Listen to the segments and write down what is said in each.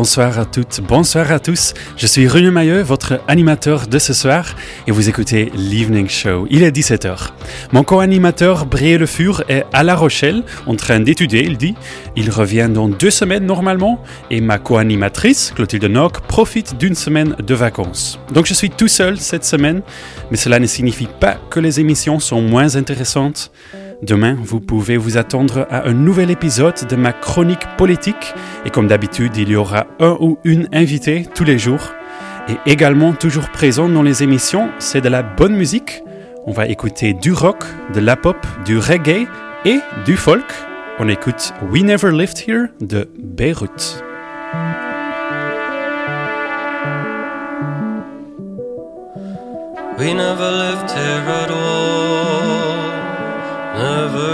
Bonsoir à toutes, bonsoir à tous. Je suis René Mailleux, votre animateur de ce soir, et vous écoutez l'Evening Show. Il est 17h. Mon co-animateur Brié Le Fur est à La Rochelle, en train d'étudier, il dit. Il revient dans deux semaines normalement, et ma co-animatrice, Clotilde Nock, profite d'une semaine de vacances. Donc je suis tout seul cette semaine, mais cela ne signifie pas que les émissions sont moins intéressantes. Demain, vous pouvez vous attendre à un nouvel épisode de ma chronique politique. Et comme d'habitude, il y aura un ou une invitée tous les jours. Et également, toujours présent dans les émissions, c'est de la bonne musique. On va écouter du rock, de la pop, du reggae et du folk. On écoute We Never Lived Here de Beyrouth.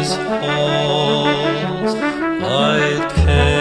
his halls. Light came.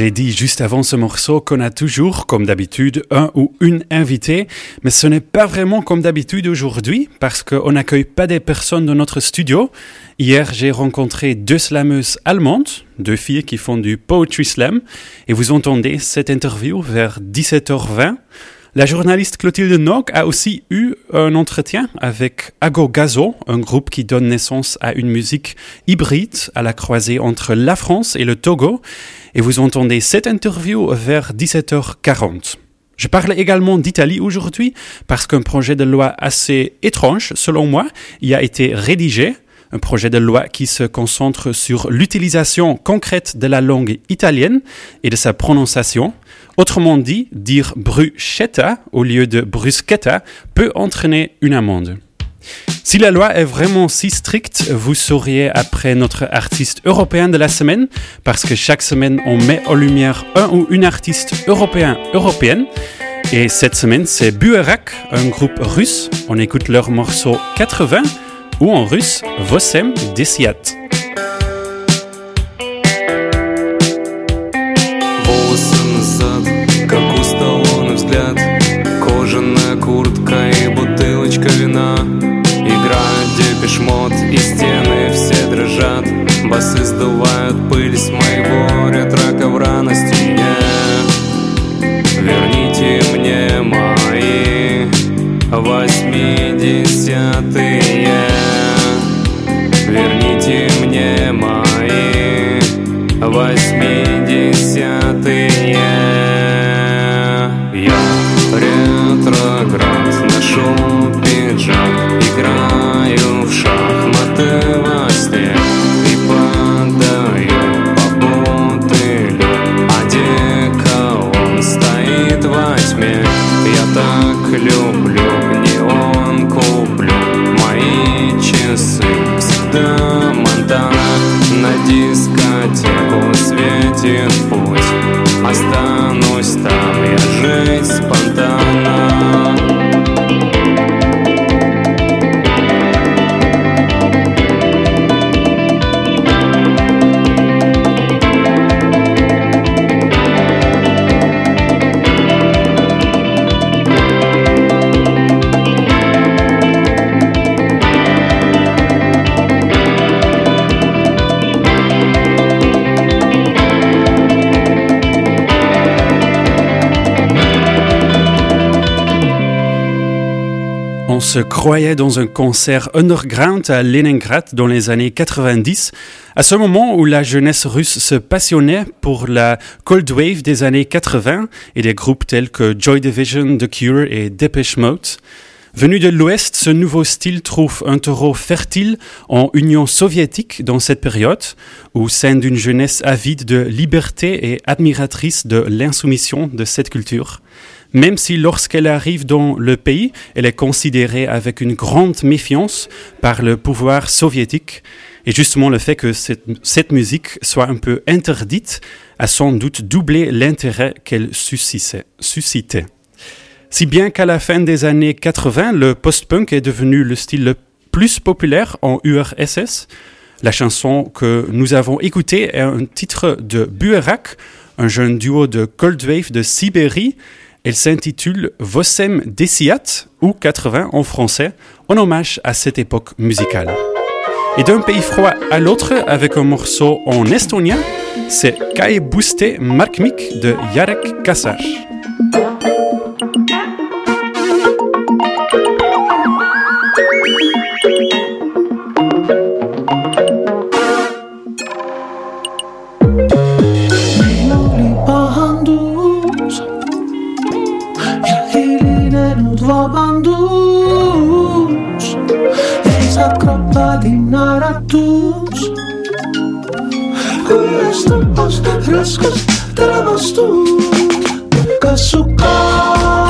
J'ai dit juste avant ce morceau qu'on a toujours, comme d'habitude, un ou une invitée, mais ce n'est pas vraiment comme d'habitude aujourd'hui parce qu'on n'accueille pas des personnes dans notre studio. Hier, j'ai rencontré deux slameuses allemandes, deux filles qui font du poetry slam, et vous entendez cette interview vers 17h20. La journaliste Clotilde Nock a aussi eu un entretien avec Ago Gazo, un groupe qui donne naissance à une musique hybride à la croisée entre la France et le Togo. Et vous entendez cette interview vers 17h40. Je parle également d'Italie aujourd'hui parce qu'un projet de loi assez étrange, selon moi, y a été rédigé un projet de loi qui se concentre sur l'utilisation concrète de la langue italienne et de sa prononciation. Autrement dit, dire bruschetta au lieu de bruschetta peut entraîner une amende. Si la loi est vraiment si stricte, vous sauriez après notre artiste européen de la semaine, parce que chaque semaine on met en lumière un ou une artiste européen, européenne. Et cette semaine c'est Buerak, un groupe russe. On écoute leur morceau 80 ou en russe Vosem Desiat. шмот и стены все дрожат Басы сдувают пыль с моего ретро-ковра на стене Верните мне мои восьмидесятые восьмидесятые Я ретроград нашел se croyait dans un concert underground à Leningrad dans les années 90, à ce moment où la jeunesse russe se passionnait pour la cold wave des années 80 et des groupes tels que Joy Division, The Cure et Depeche Mode. Venu de l'Ouest, ce nouveau style trouve un taureau fertile en Union soviétique dans cette période, où scène d'une jeunesse avide de liberté et admiratrice de l'insoumission de cette culture même si lorsqu'elle arrive dans le pays, elle est considérée avec une grande méfiance par le pouvoir soviétique. Et justement, le fait que cette, musique soit un peu interdite a sans doute doublé l'intérêt qu'elle suscitait. suscitait. Si bien qu'à la fin des années 80, le post-punk est devenu le style le plus populaire en URSS, la chanson que nous avons écoutée est un titre de Buerak, un jeune duo de Cold Wave de Sibérie, elle s'intitule Vosem Desiat ou 80 en français, en hommage à cette époque musicale. Et d'un pays froid à l'autre, avec un morceau en estonien, c'est Kai Buste Markmik de Jarek Kassar. roubando-os Eis a tropa de Naratus Com as tropas rascas, travas tu Casucar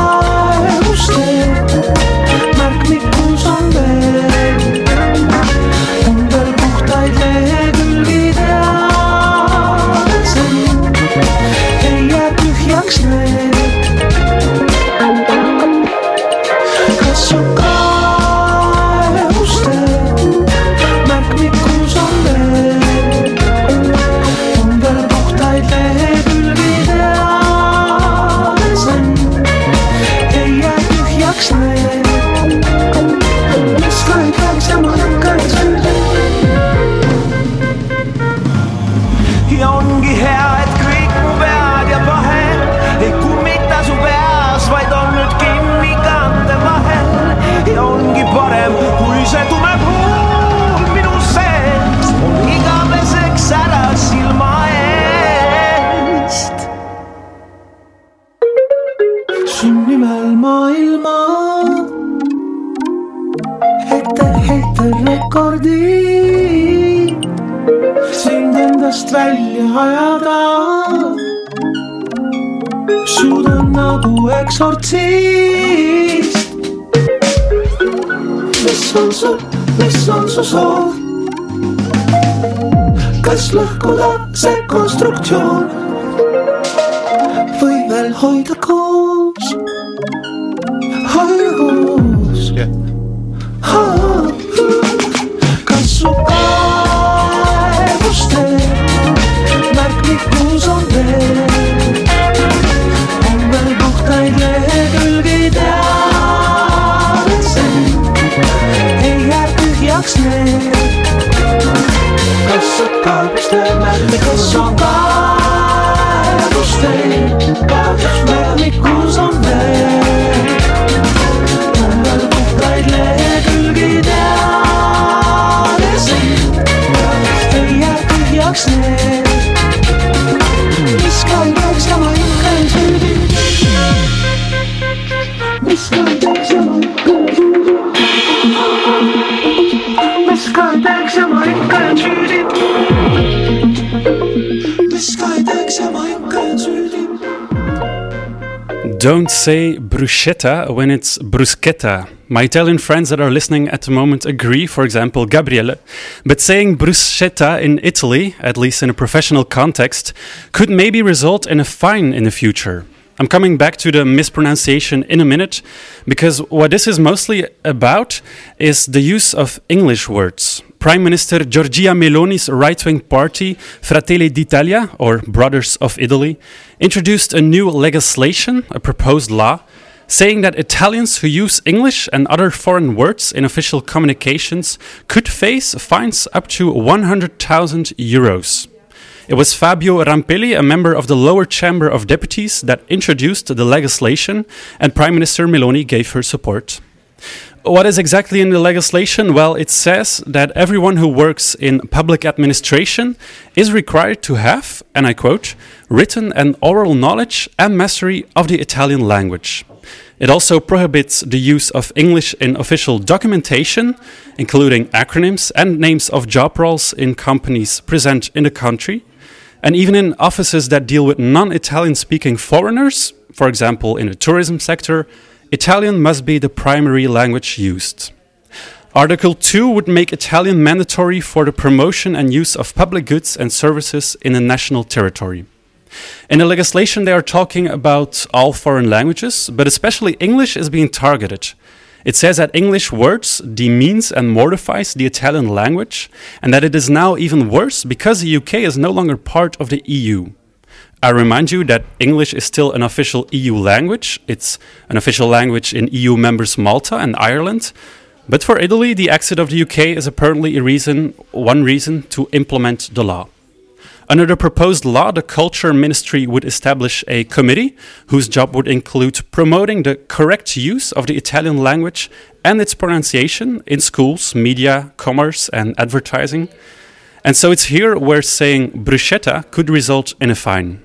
sortsist. mis on su, mis on su soov? kas lõhkuda see konstruktsioon või veel hoida koos, hoida koos yeah.? Because you're gone Don't say bruschetta when it's bruschetta. My Italian friends that are listening at the moment agree, for example, Gabriele. But saying bruschetta in Italy, at least in a professional context, could maybe result in a fine in the future. I'm coming back to the mispronunciation in a minute, because what this is mostly about is the use of English words. Prime Minister Giorgia Meloni's right wing party, Fratelli d'Italia, or Brothers of Italy, introduced a new legislation, a proposed law, saying that Italians who use English and other foreign words in official communications could face fines up to 100,000 euros. It was Fabio Rampelli, a member of the lower chamber of deputies, that introduced the legislation, and Prime Minister Meloni gave her support what is exactly in the legislation? Well, it says that everyone who works in public administration is required to have, and I quote, written and oral knowledge and mastery of the Italian language. It also prohibits the use of English in official documentation, including acronyms and names of job roles in companies present in the country, and even in offices that deal with non Italian speaking foreigners, for example, in the tourism sector Italian must be the primary language used. Article 2 would make Italian mandatory for the promotion and use of public goods and services in a national territory. In the legislation, they are talking about all foreign languages, but especially English is being targeted. It says that English words demeans and mortifies the Italian language, and that it is now even worse because the UK is no longer part of the EU. I remind you that English is still an official EU language. It's an official language in EU members Malta and Ireland. But for Italy, the exit of the UK is apparently a reason, one reason to implement the law. Under the proposed law, the Culture Ministry would establish a committee whose job would include promoting the correct use of the Italian language and its pronunciation in schools, media, commerce, and advertising. And so it's here where saying bruschetta could result in a fine.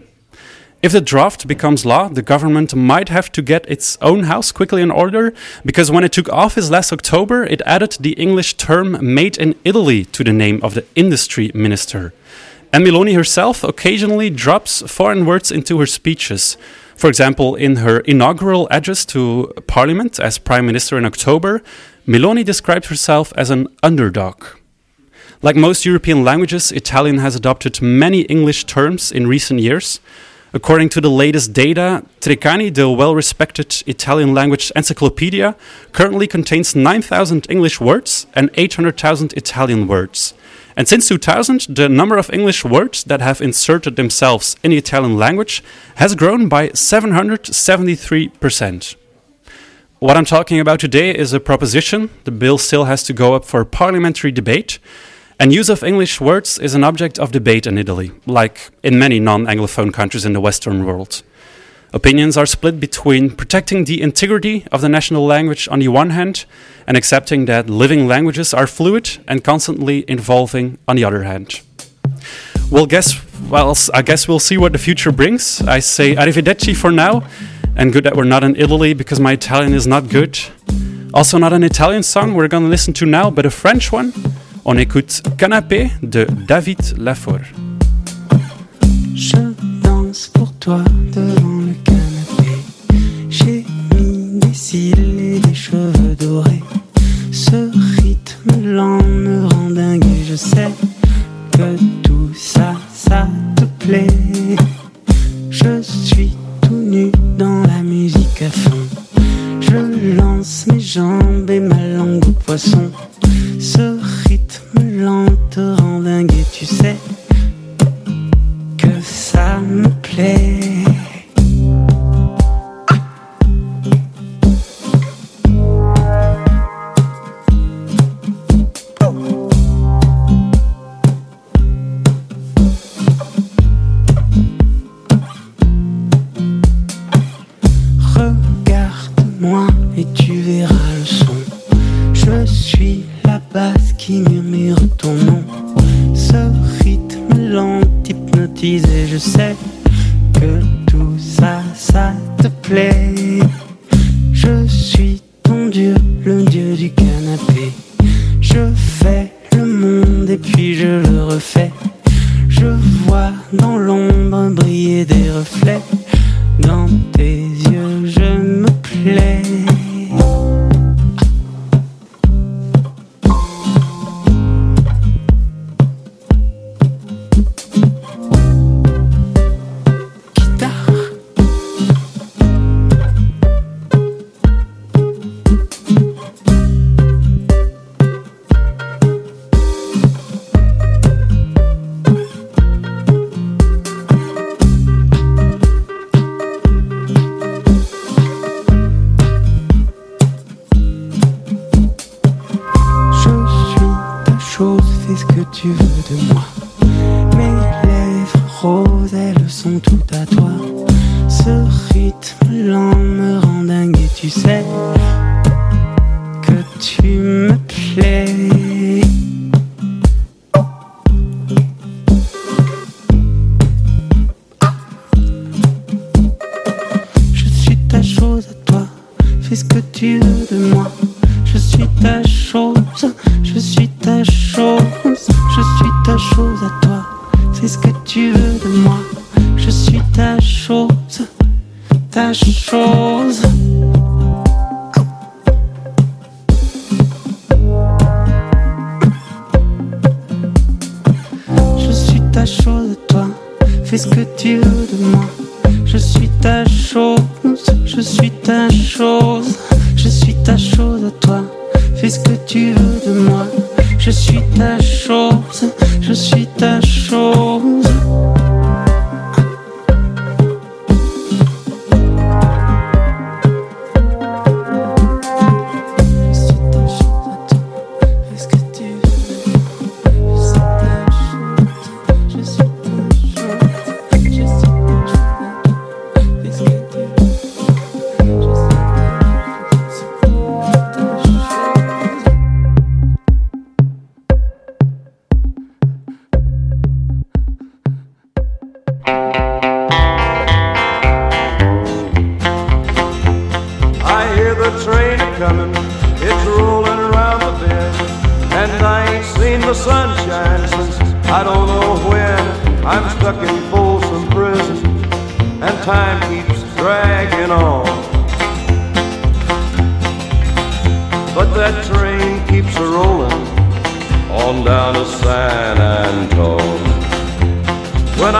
If the draft becomes law, the government might have to get its own house quickly in order, because when it took office last October, it added the English term made in Italy to the name of the industry minister. And Meloni herself occasionally drops foreign words into her speeches. For example, in her inaugural address to Parliament as Prime Minister in October, Meloni described herself as an underdog. Like most European languages, Italian has adopted many English terms in recent years. According to the latest data, Treccani, the well respected Italian language encyclopedia, currently contains 9,000 English words and 800,000 Italian words. And since 2000, the number of English words that have inserted themselves in the Italian language has grown by 773%. What I'm talking about today is a proposition. The bill still has to go up for parliamentary debate. And use of English words is an object of debate in Italy, like in many non Anglophone countries in the Western world. Opinions are split between protecting the integrity of the national language on the one hand and accepting that living languages are fluid and constantly evolving on the other hand. We'll guess, well, I guess we'll see what the future brings. I say arrivederci for now, and good that we're not in Italy because my Italian is not good. Also, not an Italian song we're gonna listen to now, but a French one. On écoute Canapé de David Lafour. Je danse pour toi devant le canapé. J'ai mis des cils et des cheveux dorés. Ce rythme lent me rend dingue et je sais que tout ça, ça te plaît. 情。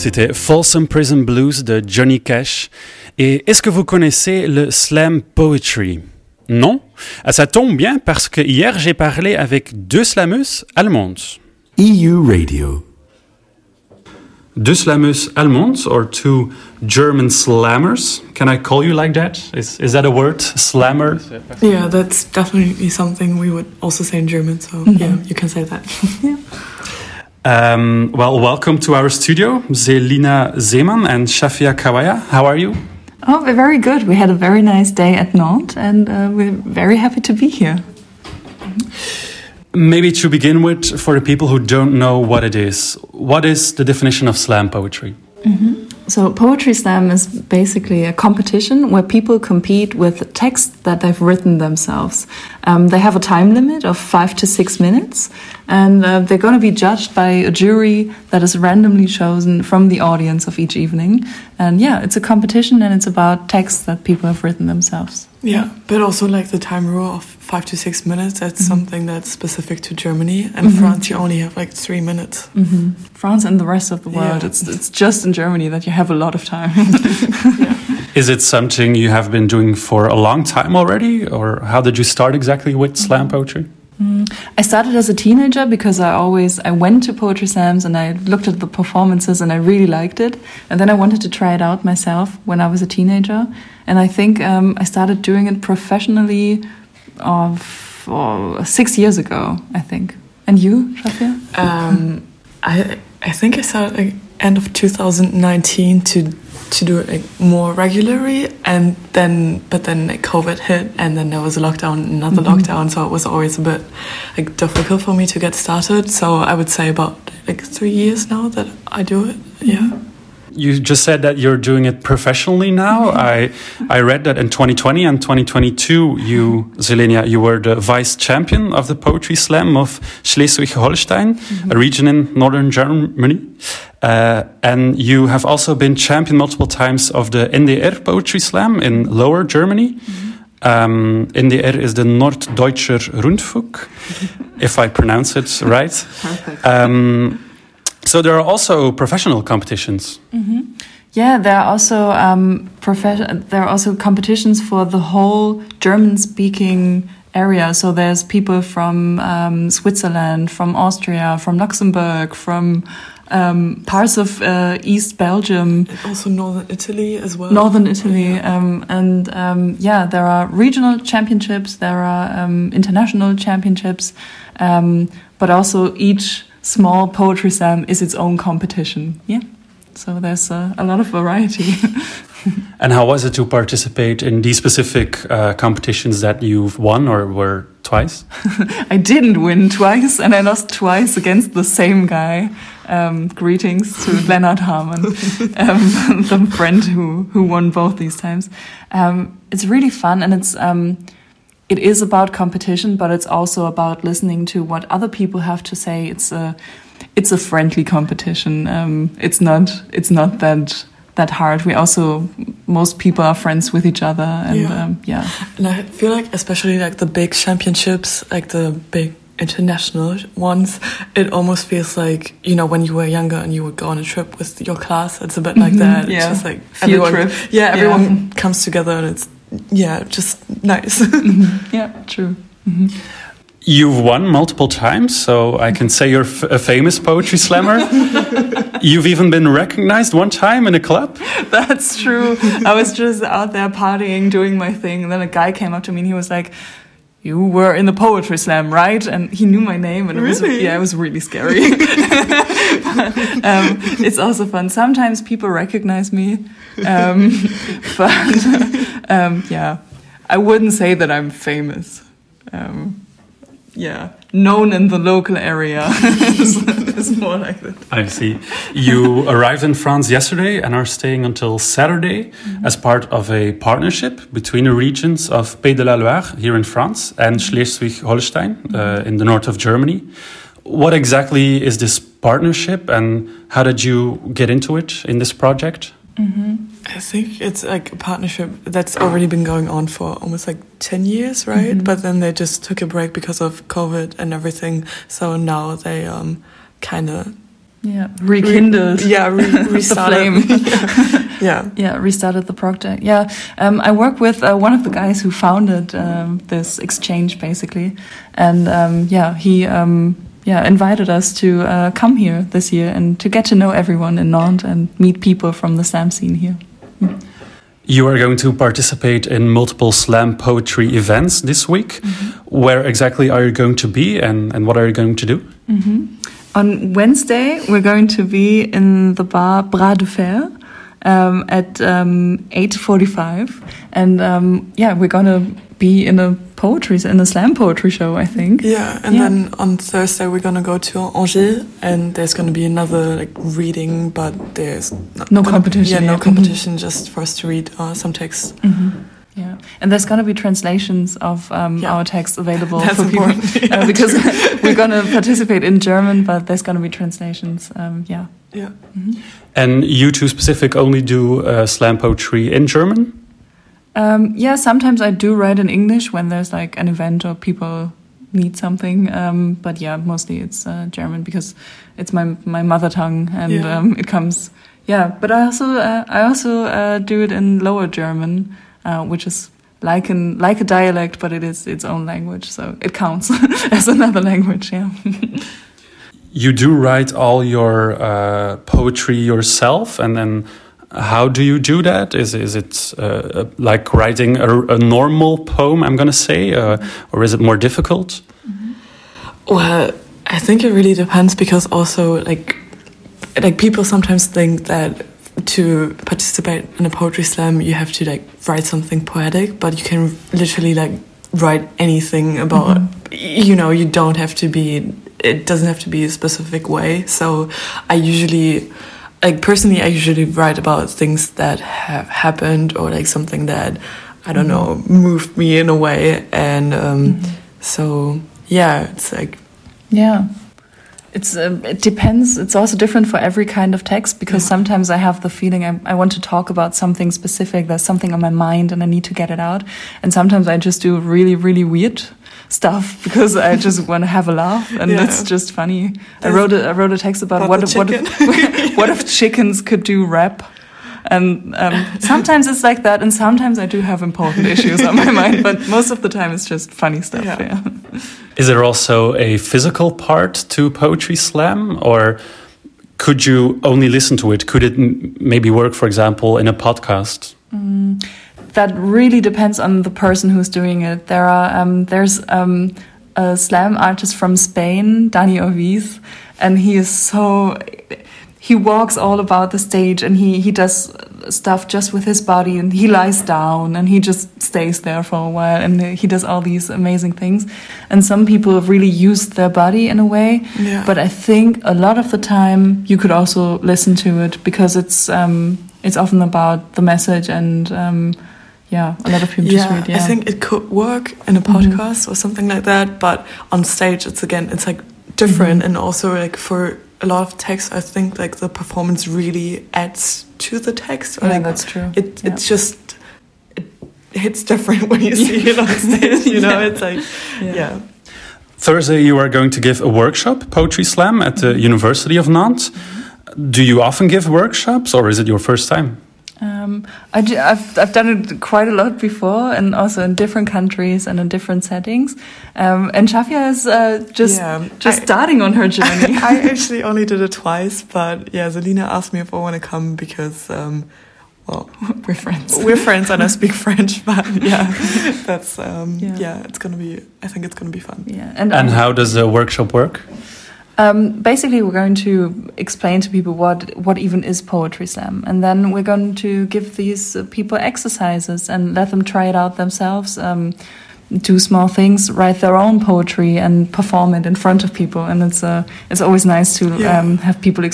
C'était Folsom Prison Blues de Johnny Cash. Et est-ce que vous connaissez le slam poetry Non ah, Ça tombe bien parce que hier j'ai parlé avec deux slamus allemandes. EU Radio. Deux slamus allemandes, or two German slammers. Can I call you like that? Is, is that a word? Slammer? Yeah, that's definitely something we would also say in German, so yeah, mm-hmm. you can say that. yeah. Um, well, welcome to our studio, Zelina Zeman and Shafia Kawaya. How are you? Oh, we're very good. We had a very nice day at Nantes and uh, we're very happy to be here. Mm-hmm. Maybe to begin with, for the people who don't know what it is, what is the definition of slam poetry? Mm -hmm. So, Poetry Slam is basically a competition where people compete with text that they've written themselves. Um, they have a time limit of five to six minutes, and uh, they're going to be judged by a jury that is randomly chosen from the audience of each evening. And yeah, it's a competition and it's about texts that people have written themselves. Yeah, but also like the time rule of five to six minutes. That's mm -hmm. something that's specific to Germany. And mm -hmm. France, you only have like three minutes. Mm -hmm. France and the rest of the world, yeah. it's, it's just in Germany that you have a lot of time. yeah. Is it something you have been doing for a long time already? Or how did you start exactly with mm-hmm. slam poetry? Mm-hmm. I started as a teenager because I always I went to poetry slams and I looked at the performances and I really liked it. And then I wanted to try it out myself when I was a teenager. And I think um, I started doing it professionally of oh, six years ago, I think. And you, Shafia? Um, I I think I started like, end of 2019 to to do it like, more regularly, and then but then like, COVID hit, and then there was a lockdown, another mm -hmm. lockdown, so it was always a bit like difficult for me to get started. So I would say about like three years now that I do it. Yeah. Mm -hmm. You just said that you're doing it professionally now. Mm-hmm. I I read that in 2020 and 2022, you Zelenia, you were the vice champion of the poetry slam of Schleswig-Holstein, mm -hmm. a region in northern Germany, uh, and you have also been champion multiple times of the NDR poetry slam in Lower Germany. Mm -hmm. Um, NDR is the Norddeutscher Rundfunk, if I pronounce it right. Um, so there are also professional competitions. Mm -hmm. Yeah, there are also um, There are also competitions for the whole German-speaking area. So there's people from um, Switzerland, from Austria, from Luxembourg, from um, parts of uh, East Belgium, also Northern Italy as well. Northern Italy, yeah. Um, and um, yeah, there are regional championships, there are um, international championships, um, but also each small poetry slam is its own competition. Yeah, so there's a, uh, a lot of variety. and how was it to participate in these specific uh, competitions that you've won or were twice? I didn't win twice, and I lost twice against the same guy. Um, greetings to Leonard Harmon, um, the friend who, who won both these times. Um, it's really fun, and it's um, it is about competition, but it's also about listening to what other people have to say. It's a it's a friendly competition. Um, it's not it's not that that hard. We also most people are friends with each other, and yeah. Um, yeah. And I feel like especially like the big championships, like the big international ones, it almost feels like you know when you were younger and you would go on a trip with your class. It's a bit like mm -hmm, that. It's yeah. just like everyone, trip. yeah, everyone yeah. comes together and it's yeah, just nice. Mm-hmm. yeah, true. Mm-hmm. You've won multiple times, so I can say you're a famous poetry slammer. You've even been recognized one time in a club. That's true. I was just out there partying, doing my thing, and then a guy came up to me and he was like, you were in the poetry slam, right? And he knew my name, and really? it was yeah, it was really scary. but, um, it's also fun. Sometimes people recognize me, um, but um, yeah, I wouldn't say that I'm famous. Um, yeah known in the local area. it's, more like that. I see. You arrived in France yesterday and are staying until Saturday mm -hmm. as part of a partnership between the regions of Pays de la Loire here in France and mm-hmm. Schleswig-Holstein uh, mm-hmm. in the north of Germany. What exactly is this partnership and how did you get into it in this project? Mm-hmm. I think it's like a partnership that's already been going on for almost like 10 years, right? Mm-hmm. But then they just took a break because of COVID and everything. So now they um, kind of. Yeah, rekindled. Re- yeah, re- restarted. yeah. yeah. yeah, restarted the project. Yeah, um, I work with uh, one of the guys who founded um, this exchange, basically, and um, yeah, he um, yeah invited us to uh, come here this year and to get to know everyone in Nantes and meet people from the slam scene here. Mm-hmm. You are going to participate in multiple slam poetry events this week. Mm -hmm. Where exactly are you going to be and, and what are you going to do? Mm -hmm. On Wednesday, we're going to be in the bar Bras de Fer. Um, at um, 8.45 and um, yeah we're gonna be in a poetry in a slam poetry show, I think. Yeah, and yeah. then on Thursday we're gonna go to Angers, and there's gonna be another like reading, but there's no competition. yeah, no competition, mm-hmm. just for us to read uh, some texts. Mm -hmm. Yeah, and there's going to be translations of um, yeah. our text available That's for people yeah, uh, because we're going to participate in German, but there's going to be translations. Um, yeah. Yeah. Mm -hmm. And you two specific only do uh, slam poetry in German? Um, yeah, sometimes I do write in English when there's like an event or people need something. Um, but yeah, mostly it's uh, German because it's my my mother tongue and yeah. um, it comes. Yeah, but I also uh, I also uh, do it in Lower German, uh, which is like an like a dialect, but it is its own language, so it counts as another language. Yeah. you do write all your uh, poetry yourself, and then how do you do that? Is is it uh, like writing a, a, normal poem? I'm gonna say, uh, or is it more difficult? Mm-hmm. Well, I think it really depends because also like like people sometimes think that to participate in a poetry slam you have to like write something poetic, but you can literally like write anything about mm-hmm. you know you don't have to be it doesn't have to be a specific way. So I usually like personally, I usually write about things that have happened or like something that I don't know mm-hmm. moved me in a way, and um, mm -hmm. so yeah, it's like yeah. It's uh, it depends. It's also different for every kind of text because yeah. sometimes I have the feeling I, I want to talk about something specific. There's something on my mind and I need to get it out. And sometimes I just do really really weird stuff because I just want to have a laugh and yeah. it's just funny. There's I wrote a, I wrote a text about, what if, what if what if chickens could do rap. And um, sometimes it's like that, and sometimes I do have important issues on my mind, but most of the time it's just funny stuff. Yeah. yeah. Is there also a physical part to Poetry Slam, or could you only listen to it? Could it maybe work, for example, in a podcast? Mm that really depends on the person who's doing it. There are um, there's um, a slam artist from Spain, Dani Oviz, and he is so he walks all about the stage and he he does stuff just with his body and he lies down and he just stays there for a while and he does all these amazing things and some people have really used their body in a way yeah. but i think a lot of the time you could also listen to it because it's um, it's often about the message and um, yeah, a lot of people yeah, just read. Yeah, I think it could work in a mm-hmm. podcast mm-hmm. or something like that, but on stage, it's again, it's like different, mm-hmm. and also like for a lot of text, I think like the performance really adds to the text. Or, yeah, like, that's true. It yeah. it's just it hits different when you see it on stage. You know, it's like yeah. Thursday, you are going to give a workshop, poetry slam, at the mm-hmm. University of Nantes. Mm-hmm. Do you often give workshops, or is it your first time? Um, I do, I've I've done it quite a lot before, and also in different countries and in different settings. Um, and Shafia is uh, just yeah, just I, starting on her journey. I actually only did it twice, but yeah, Zelina asked me if I want to come because, um, well, we're friends. We're friends, and I speak French. But yeah, that's um, yeah. yeah. It's gonna be. I think it's gonna be fun. Yeah. And and how does the workshop work? Um, basically, we're going to explain to people what what even is poetry slam, and then we're going to give these people exercises and let them try it out themselves. Um, do small things, write their own poetry, and perform it in front of people. And it's uh, it's always nice to yeah. um, have people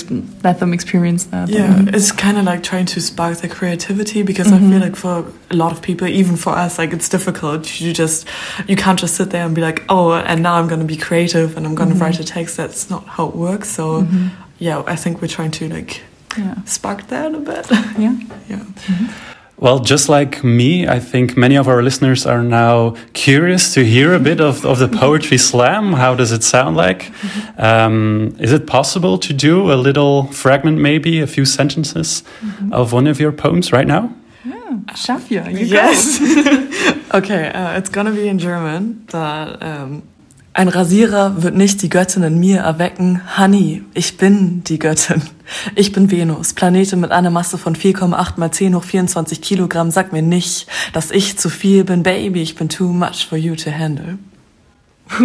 let them experience that. Yeah, it's kind of like trying to spark their creativity because mm -hmm. I feel mm-hmm. like for a lot of people, even for us, like it's difficult. You just you can't just sit there and be like, oh, and now I'm going to be creative and I'm going to mm -hmm. write a text. That's not how it works. So mm-hmm. yeah, I think we're trying to like yeah. spark that a bit. Yeah, yeah. Mm-hmm. Well, just like me, I think many of our listeners are now curious to hear a bit of, of the poetry slam. How does it sound like? Um, is it possible to do a little fragment, maybe a few sentences mm-hmm. of one of your poems right now? Yeah, Shafia, you yes. okay, uh, it's gonna be in German, but um, Ein Rasierer wird nicht die Göttin in mir erwecken. Honey, ich bin die Göttin. Ich bin Venus, Planete mit einer Masse von 4,8 mal 10 hoch 24 Kilogramm. Sag mir nicht, dass ich zu viel bin. Baby, ich bin too much for you to handle.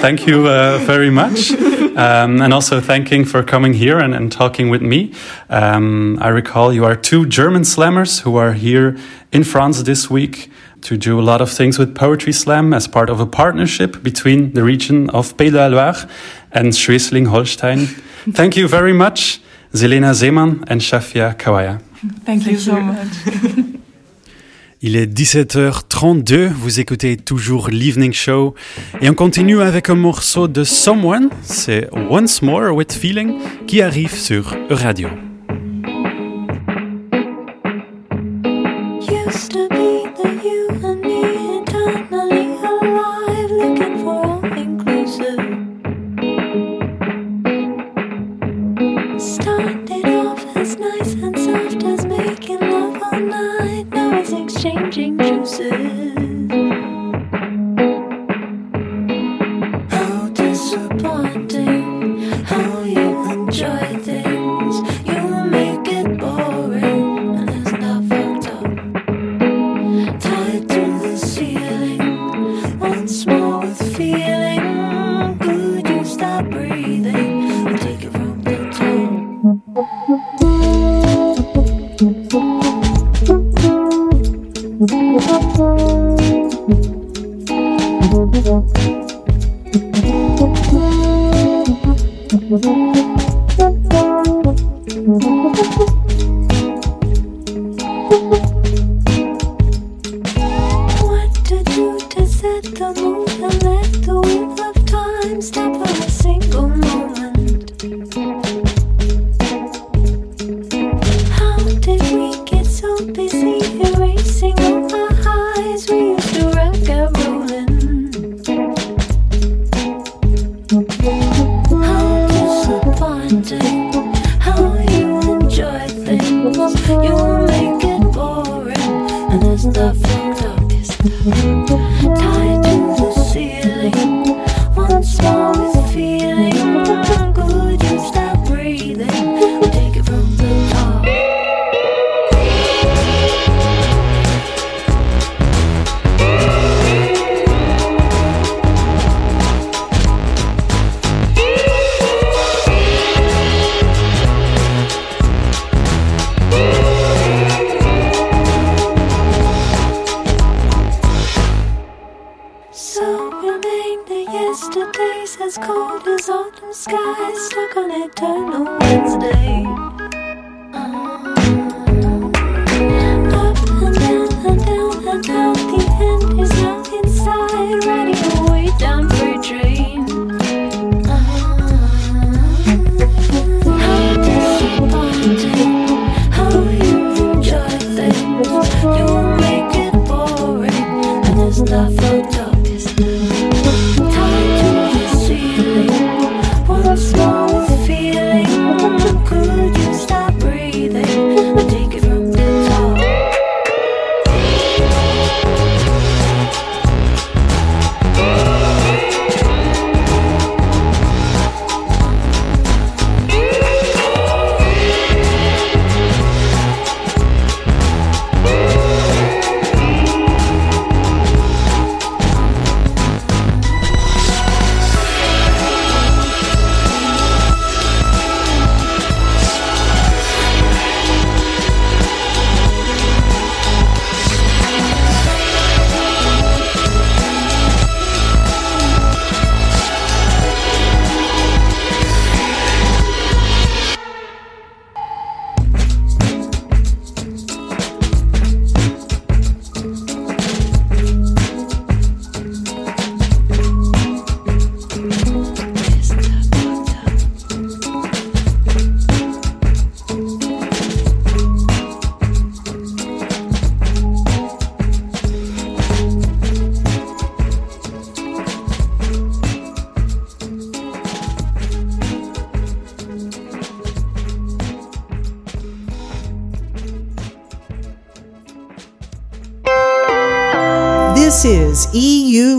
thank you uh, very much. Um, and also thanking for coming here and, and talking with me. Um, I recall you are two German slammers who are here in France this week. to do a lot of things with Poetry Slam as part of a partnership between the region of Pays de la Loire and Schleswig Holstein. Thank you very much, Zelena Zeman and Shafia Kawaya. Thank, you so much. Il est 17h32, vous écoutez toujours l'Evening Show et on continue avec un morceau de Someone, c'est Once More with Feeling qui arrive sur Radio.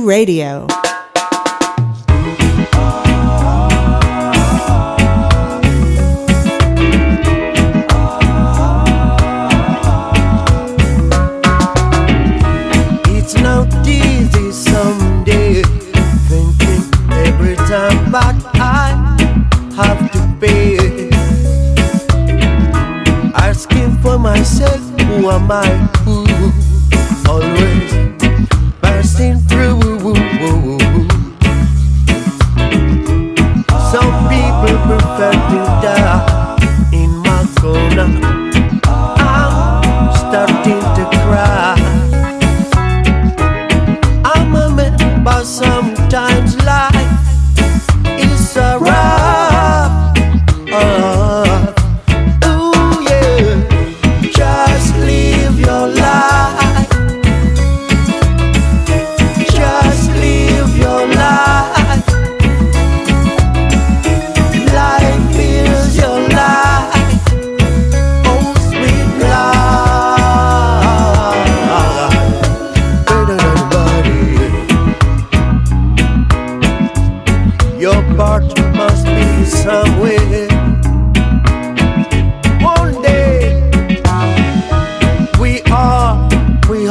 Radio.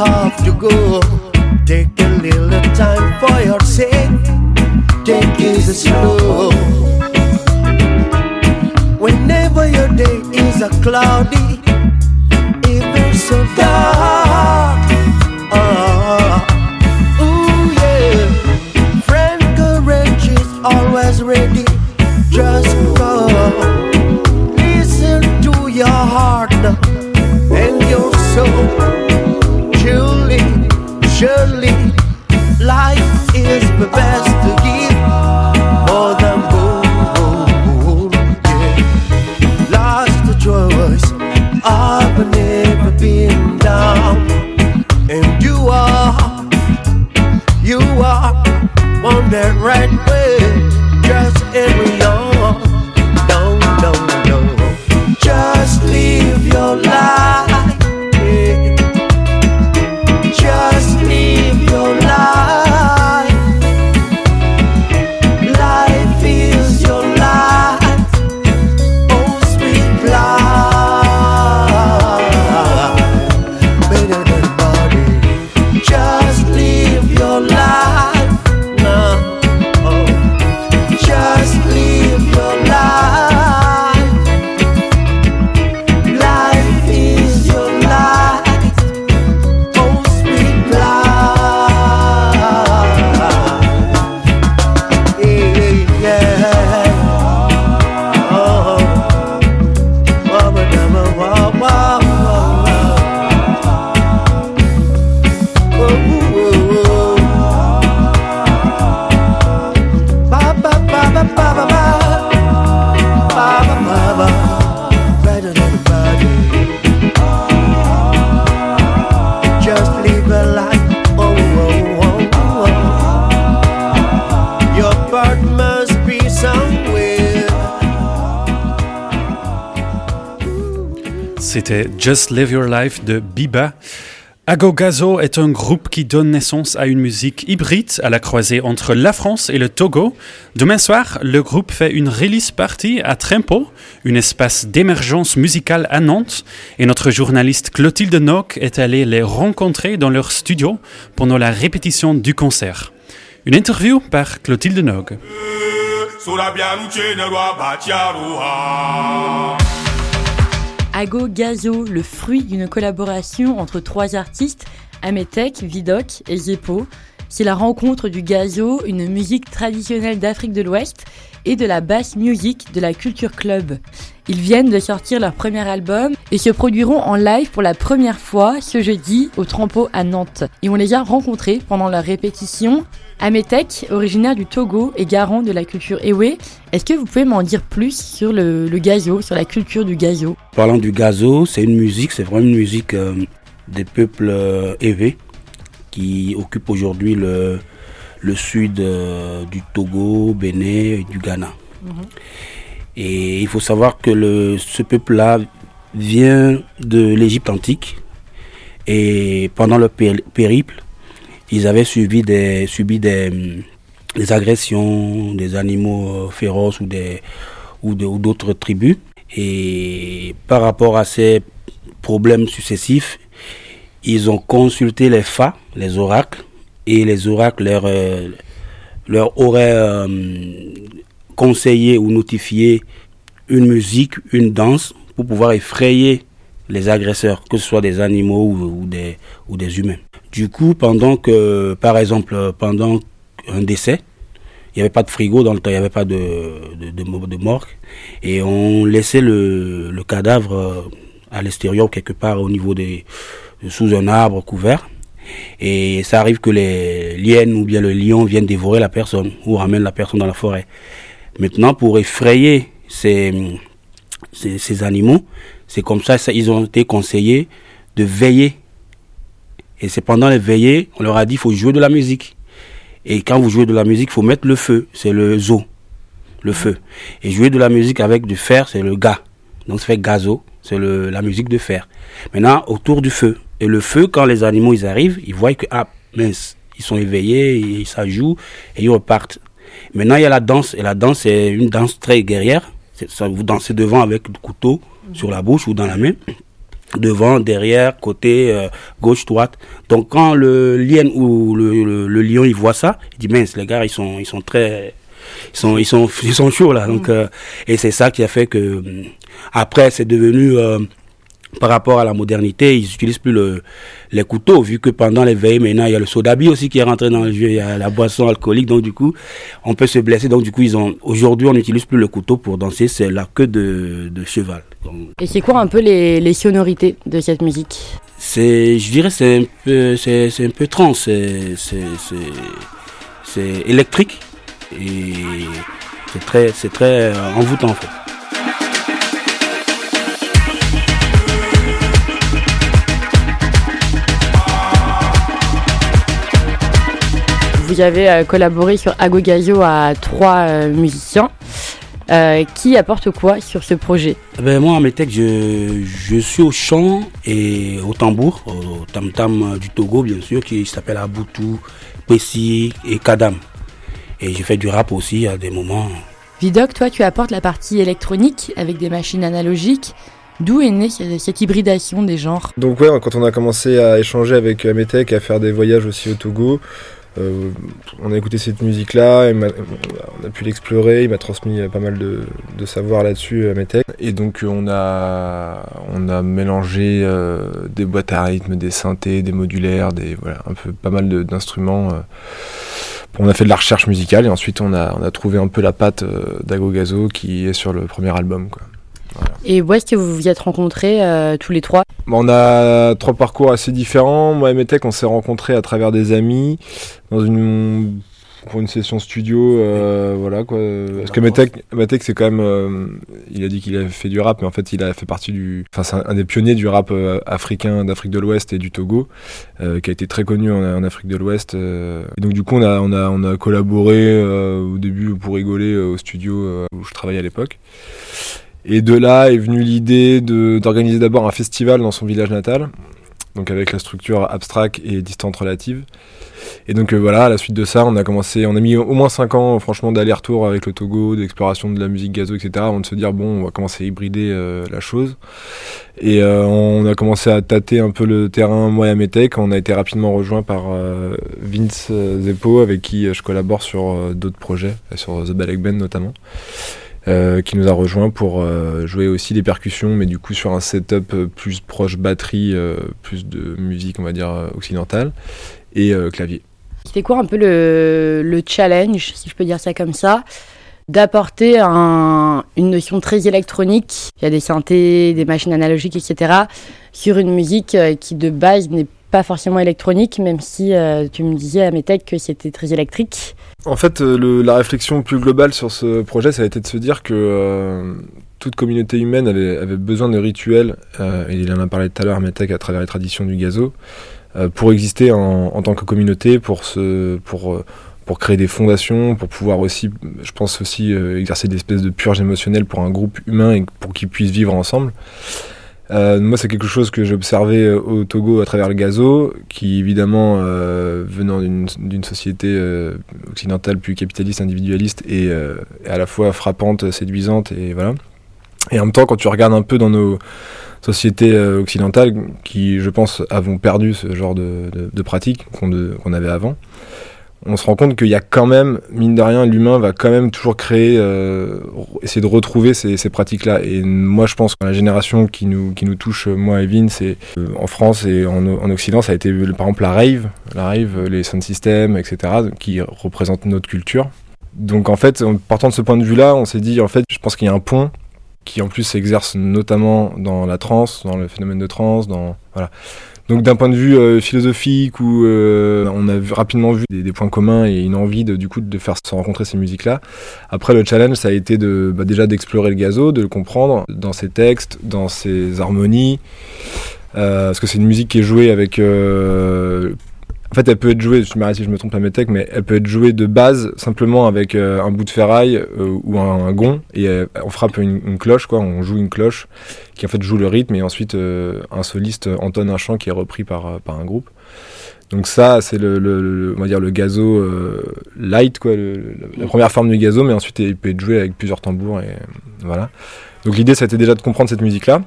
have to go. Take a little time for your sake. Take it slow. Whenever your day is a cloudy Just Live Your Life de Biba. Agogazo est un groupe qui donne naissance à une musique hybride à la croisée entre la France et le Togo. Demain soir, le groupe fait une release party à Trempo, un espace d'émergence musicale à Nantes, et notre journaliste Clotilde Nock est allée les rencontrer dans leur studio pendant la répétition du concert. Une interview par Clotilde Nock. Euh, Ago Gazo, le fruit d'une collaboration entre trois artistes, Ametek, Vidoc et Zeppo. C'est la rencontre du gazo, une musique traditionnelle d'Afrique de l'Ouest, et de la bass music de la Culture Club. Ils viennent de sortir leur premier album et se produiront en live pour la première fois ce jeudi au Trampo à Nantes. Et on les a rencontrés pendant leur répétition. Ametek, originaire du Togo et garant de la culture Ewe, est-ce que vous pouvez m'en dire plus sur le, le, gazo, sur la culture du gazo Parlant du gazo, c'est une musique, c'est vraiment une musique euh, des peuples euh, Ewe qui occupent aujourd'hui le, le sud euh, du Togo, Bénin et du Ghana. Mhm. Et il faut savoir que le, ce peuple-là vient de l'Égypte antique et pendant le périple, ils avaient subi des, hum, des, agressions des animaux euh, féroces ou des ou d'autres tribus. Et par rapport à ces problèmes successifs, ils ont consulté les Fa, les oracles, et les oracles leur, euh, leur auraient euh, conseillé ou notifié une musique, une danse pour pouvoir effrayer les agresseurs, que ce soit des animaux ou, des, ou des humains. Du coup, pendant que, par exemple, pendant un décès, il n'y avait pas de frigo dans le temps, il n'y avait pas de, de, de, morgue. Et on laissait le, le cadavre euh, à l'extérieur, quelque part, au niveau des, sous un arbre couvert. Et ça arrive que les liens ou bien le lion viennent dévorer la personne ou ramènent la personne dans la forêt. Maintenant, pour effrayer ces, ces, animaux, c'est comme ça, ils ont été conseillés de veiller. Et c'est pendant les veillées, on leur a dit, il faut jouer de la musique. Et quand vous jouez de la musique, il faut mettre le feu, c'est le zoo, le feu. Et jouer de la musique avec du fer, c'est le gaz Donc ça fait gazo, c'est la musique de fer. Maintenant, autour du feu, et le feu, quand les animaux ils arrivent, ils voient que, ah, mince, ils sont éveillés, ils, ça et ils repartent. Maintenant, il y a la danse, et la danse, c'est une danse très guerrière. vous dansez devant avec le couteau sur la bouche ou dans la main. Devant, derrière, côté, euh, gauche, droite. Donc, quand le lion ou le, lion, il voit ça, il dit, mince, les gars, ils sont, ils sont très, ils sont, ils sont, chauds, là. Mm. Euh, et c'est ça qui a fait que, euh, après, c'est devenu, par rapport à la modernité, ils n'utilisent plus le, les couteaux, vu que pendant les veilles, maintenant, il y a le sodabi aussi qui est rentré dans le jeu, il y a la boisson alcoolique, donc du coup, on peut se blesser. Donc du coup, aujourd'hui, on n'utilise plus le couteau pour danser, c'est la queue de, cheval. Et c'est quoi un peu les, sonorités de cette musique c'est, je dirais, c'est un peu, c'est, c'est un peu trans, c'est, c'est, c'est électrique et c'est très, c'est très euh, envoûtant en fait. vous avez euh, collaboré sur gaio à trois euh, musiciens. Euh, qui apporte quoi sur ce projet ah ben Moi, à je, suis au chant et au tambour, au tam-tam du Togo, bien sûr, qui s'appelle Abutu, Pessi et Kadam. Et j'ai fait du rap aussi à des moments. Vidoc, toi, tu apportes la partie électronique avec des machines analogiques. D'où est née cette hybridation des genres Donc ouais, quand on a commencé à échanger avec Metec à faire des voyages aussi au Togo, euh, on a écouté cette musique-là, on a pu l'explorer, il m'a transmis euh, pas mal de, de savoir là-dessus euh, à mes Et donc on a, on a mélangé des boîtes à rythme, des synthés, des modulaires, des, voilà, un peu pas mal d'instruments. On a fait de la recherche musicale et ensuite on a, on a trouvé un peu la patte Gazo qui est sur le premier album. Quoi. Et où est-ce que vous vous êtes rencontrés euh, tous les trois bah, On a trois parcours assez différents. Moi et Metec, on s'est rencontrés à travers des amis dans une pour une session studio, euh, voilà quoi. Parce que Metec, c'est quand même, euh, il a dit qu'il avait fait du rap, mais en fait il a fait partie du, enfin c'est un, des pionniers du rap africain, d'Afrique de l'Ouest et du Togo, qui a été très connu en, Afrique de l'Ouest. donc du coup on a, on a, on a collaboré au début pour rigoler au studio où je travaillais à l'époque. Et de là est venue l'idée d'organiser d'abord un festival dans son village natal, donc avec la structure abstracte et distante relative. Et donc euh, voilà, à la suite de ça, on a commencé, on a mis au moins 5 ans, franchement, d'aller-retour avec le Togo, d'exploration de la musique gazo, etc., On de se dire, bon, on va commencer à hybrider euh, la chose. Et euh, on a commencé à tâter un peu le terrain Tech. On a été rapidement rejoint par Vince Zeppo, avec qui je collabore sur d'autres projets, sur The Balek Ben notamment. Euh, qui nous a rejoint pour euh, jouer aussi des percussions, mais du coup sur un setup euh, plus proche batterie, plus de musique, on va dire, occidentale, et clavier. C'était quoi un peu le, challenge, si je peux dire ça comme ça d'apporter une notion très électronique, il y a des synthés, des machines analogiques, etc., sur une musique qui de base n'est pas forcément électronique, même si tu me disais à mes techs que c'était très électrique. En fait, euh, le, la réflexion plus globale sur ce projet, ça a été de se dire que euh, toute communauté humaine avait, besoin de rituels, euh, et il en a parlé tout à l'heure, Metec, à travers les traditions du gazo, pour exister en, en, tant que communauté, pour, se, pour, pour créer des fondations, pour pouvoir aussi, je pense aussi, exercer des espèces de purges émotionnelles pour un groupe humain et pour qu'ils puissent vivre ensemble. Euh, moi, c'est quelque chose que j'observais euh, au Togo à travers le gazo, qui évidemment, euh, venant d'une société occidentale plus capitaliste, individualiste, et à la fois frappante, séduisante, et voilà. Et en même temps, quand tu regardes un peu dans nos sociétés occidentales, qui, je pense, avons perdu ce genre de, de, pratiques qu'on avait avant, on se rend compte qu'il y a quand même, mine de rien, l'humain va quand même toujours créer, euh, essayer de retrouver ces, pratiques-là. Et moi, je pense que la génération qui nous, qui nous touche, euh, moi et c'est euh, en France et en, Occident, ça a été par exemple la rave, la rave, les sound systems, etc., qui représentent notre culture. Donc en fait, en partant de ce point de vue-là, on s'est dit, en fait, je pense qu'il y a un pont qui en plus s'exerce notamment dans la trance, dans le phénomène de trance, dans voilà. Donc d'un point de vue euh, philosophique, où euh, on a rapidement vu des, points communs et une envie de, du coup de faire se rencontrer ces musiques-là. Après le challenge, ça a été bah, déjà d'explorer le gazo, de le comprendre dans ses textes, dans ses harmonies. Euh, parce que c'est une musique qui est jouée avec en fait, elle peut être jouée, je me si je me trompe à mes techs, mais elle peut être jouée de base simplement avec euh, un bout de ferraille euh, ou un, gond et euh, on frappe une, une, cloche, quoi. On joue une cloche qui en fait joue le rythme et ensuite un soliste entonne un chant qui est repris par, par un groupe. Donc ça, c'est le, on va dire le gazo light, quoi, la première forme du gazo, mais ensuite il peut être joué avec plusieurs tambours et voilà. Donc l'idée, ça a été déjà de comprendre cette musique-là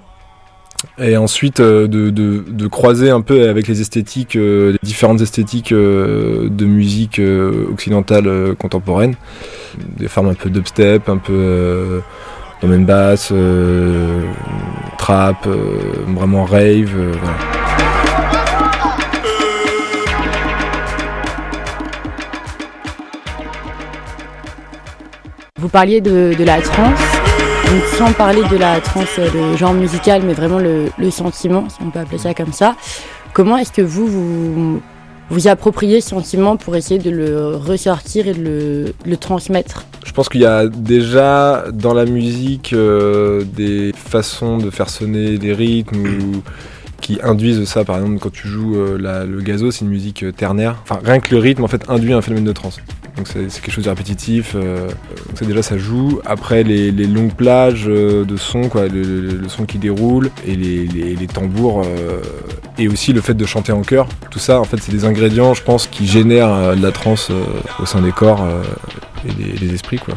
et ensuite euh, de, croiser un peu avec les esthétiques, euh, les différentes esthétiques euh, de musique occidentale contemporaine, des formes un peu dubstep, un peu domaine basse, trap, vraiment rave, Vous parliez de, de la trance sans parler de la trance, euh, le genre musical, mais vraiment le, sentiment, si on peut appeler ça comme ça, comment est-ce que vous, vous appropriez ce sentiment pour essayer de le ressortir et de le, transmettre Je pense qu'il y a déjà dans la musique euh, des façons de faire sonner des rythmes qui induisent ça. Par exemple, quand tu joues euh, le gazo, c'est une musique ternaire. Enfin, rien que le rythme, en fait, induit un phénomène de trance donc c'est quelque chose de répétitif. Euh, donc ça déjà ça joue. Après les, longues plages euh, de son, quoi, le, son qui déroule et les, tambours euh, et aussi le fait de chanter en chœur. Tout ça en fait c'est des ingrédients je pense qui génèrent de la transe au sein des corps et des, des esprits quoi.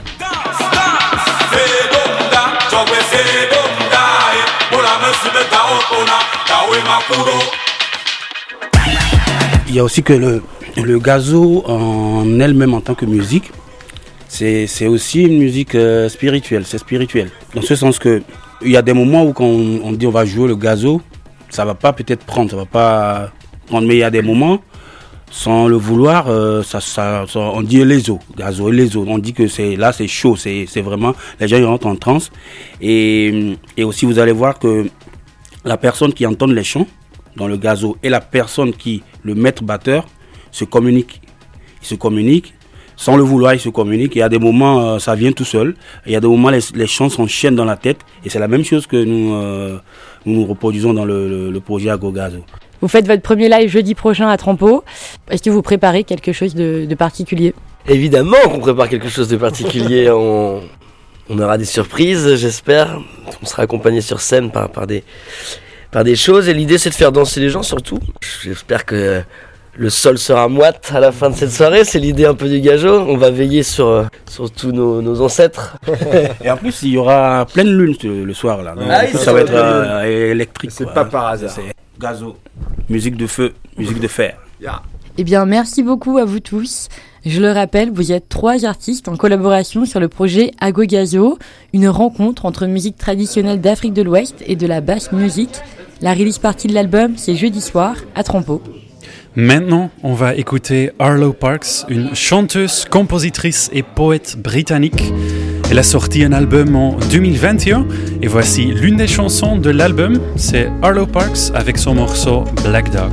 Il y a aussi que le, le gazo en elle-même en tant que musique, c'est aussi une musique euh, spirituelle, c'est spirituel. Dans ce sens que il y a des moments où quand on, dit on va jouer le gazo, ça va pas peut-être prendre, ça va pas prendre, mais il y a des moments sans le vouloir, euh, ça, on dit les eaux, gazo et les eaux. On dit que c'est là, c'est chaud, c'est vraiment les gens ils rentrent en transe. Et, et aussi vous allez voir que la personne qui entend les chants dans le gazo et la personne qui le maître batteur se communiquent. se communique, Sans le vouloir, il se communiquent. Il y a des moments, euh, ça vient tout seul. Il y a des moments, les, les chants s'enchaînent dans la tête. Et c'est la même chose que nous euh, nous, reproduisons dans le, le, projet Agogazo. Vous faites votre premier live jeudi prochain à Trampo. Est-ce que vous préparez quelque chose de, particulier Évidemment qu'on prépare quelque chose de particulier. on, aura des surprises, j'espère. On sera accompagné sur scène par, par, des, par des choses. Et l'idée, c'est de faire danser les gens surtout. J'espère que le sol sera moite à la fin de cette soirée. C'est l'idée un peu du gageot. On va veiller sur, euh, sur tous nos, ancêtres. et en plus, il y aura pleine lune le soir là. Ah ça, va être euh, électrique. C'est pas par hasard. C'est gazo. Musique de feu, musique de fer. Et Eh bien, merci beaucoup à vous tous. Je le rappelle, vous êtes trois artistes en collaboration sur le projet Gazo, une rencontre entre musique traditionnelle d'Afrique de l'Ouest et de la basse musique. La release partie de l'album, c'est jeudi soir à Trompeau. Maintenant, on va écouter Arlo Parks, une chanteuse, compositrice et poète britannique. Elle a sorti un album en 2021 et voici l'une des chansons de l'album, c'est Arlo Parks avec son morceau Black Dog.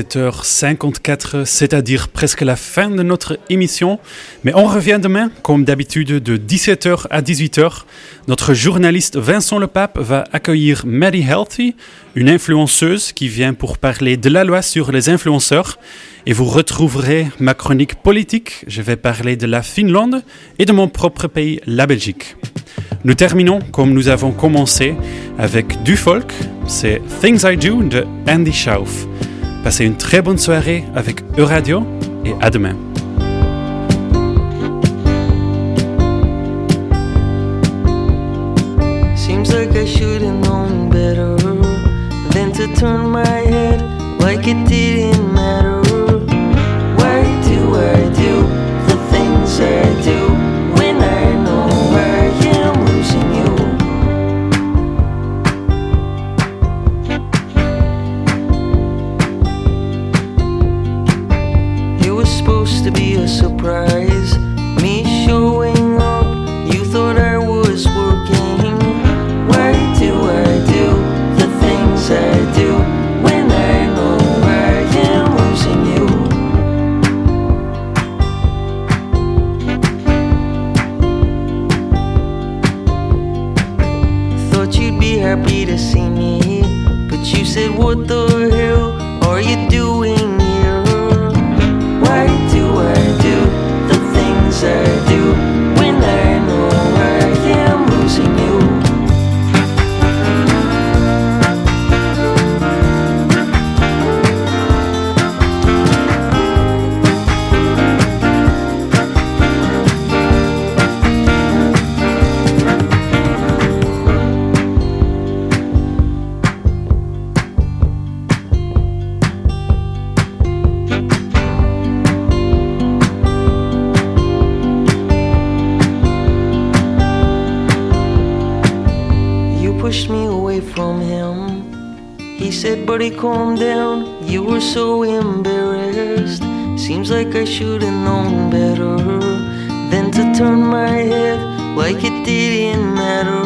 17h54, c'est-à-dire presque la fin de notre émission. Mais on revient demain, comme d'habitude, de 17h à 18h. Notre journaliste Vincent Lepape va accueillir Mary Healthy, une influenceuse qui vient pour parler de la loi sur les influenceurs. Et vous retrouverez ma chronique politique. Je vais parler de la Finlande et de mon propre pays, la Belgique. Nous terminons comme nous avons commencé avec du folk. C'est Things I Do de Andy Schauf. Passez une très bonne soirée avec Euradio et à demain. Seems like I should have known better than to turn my head like it did in my in that room.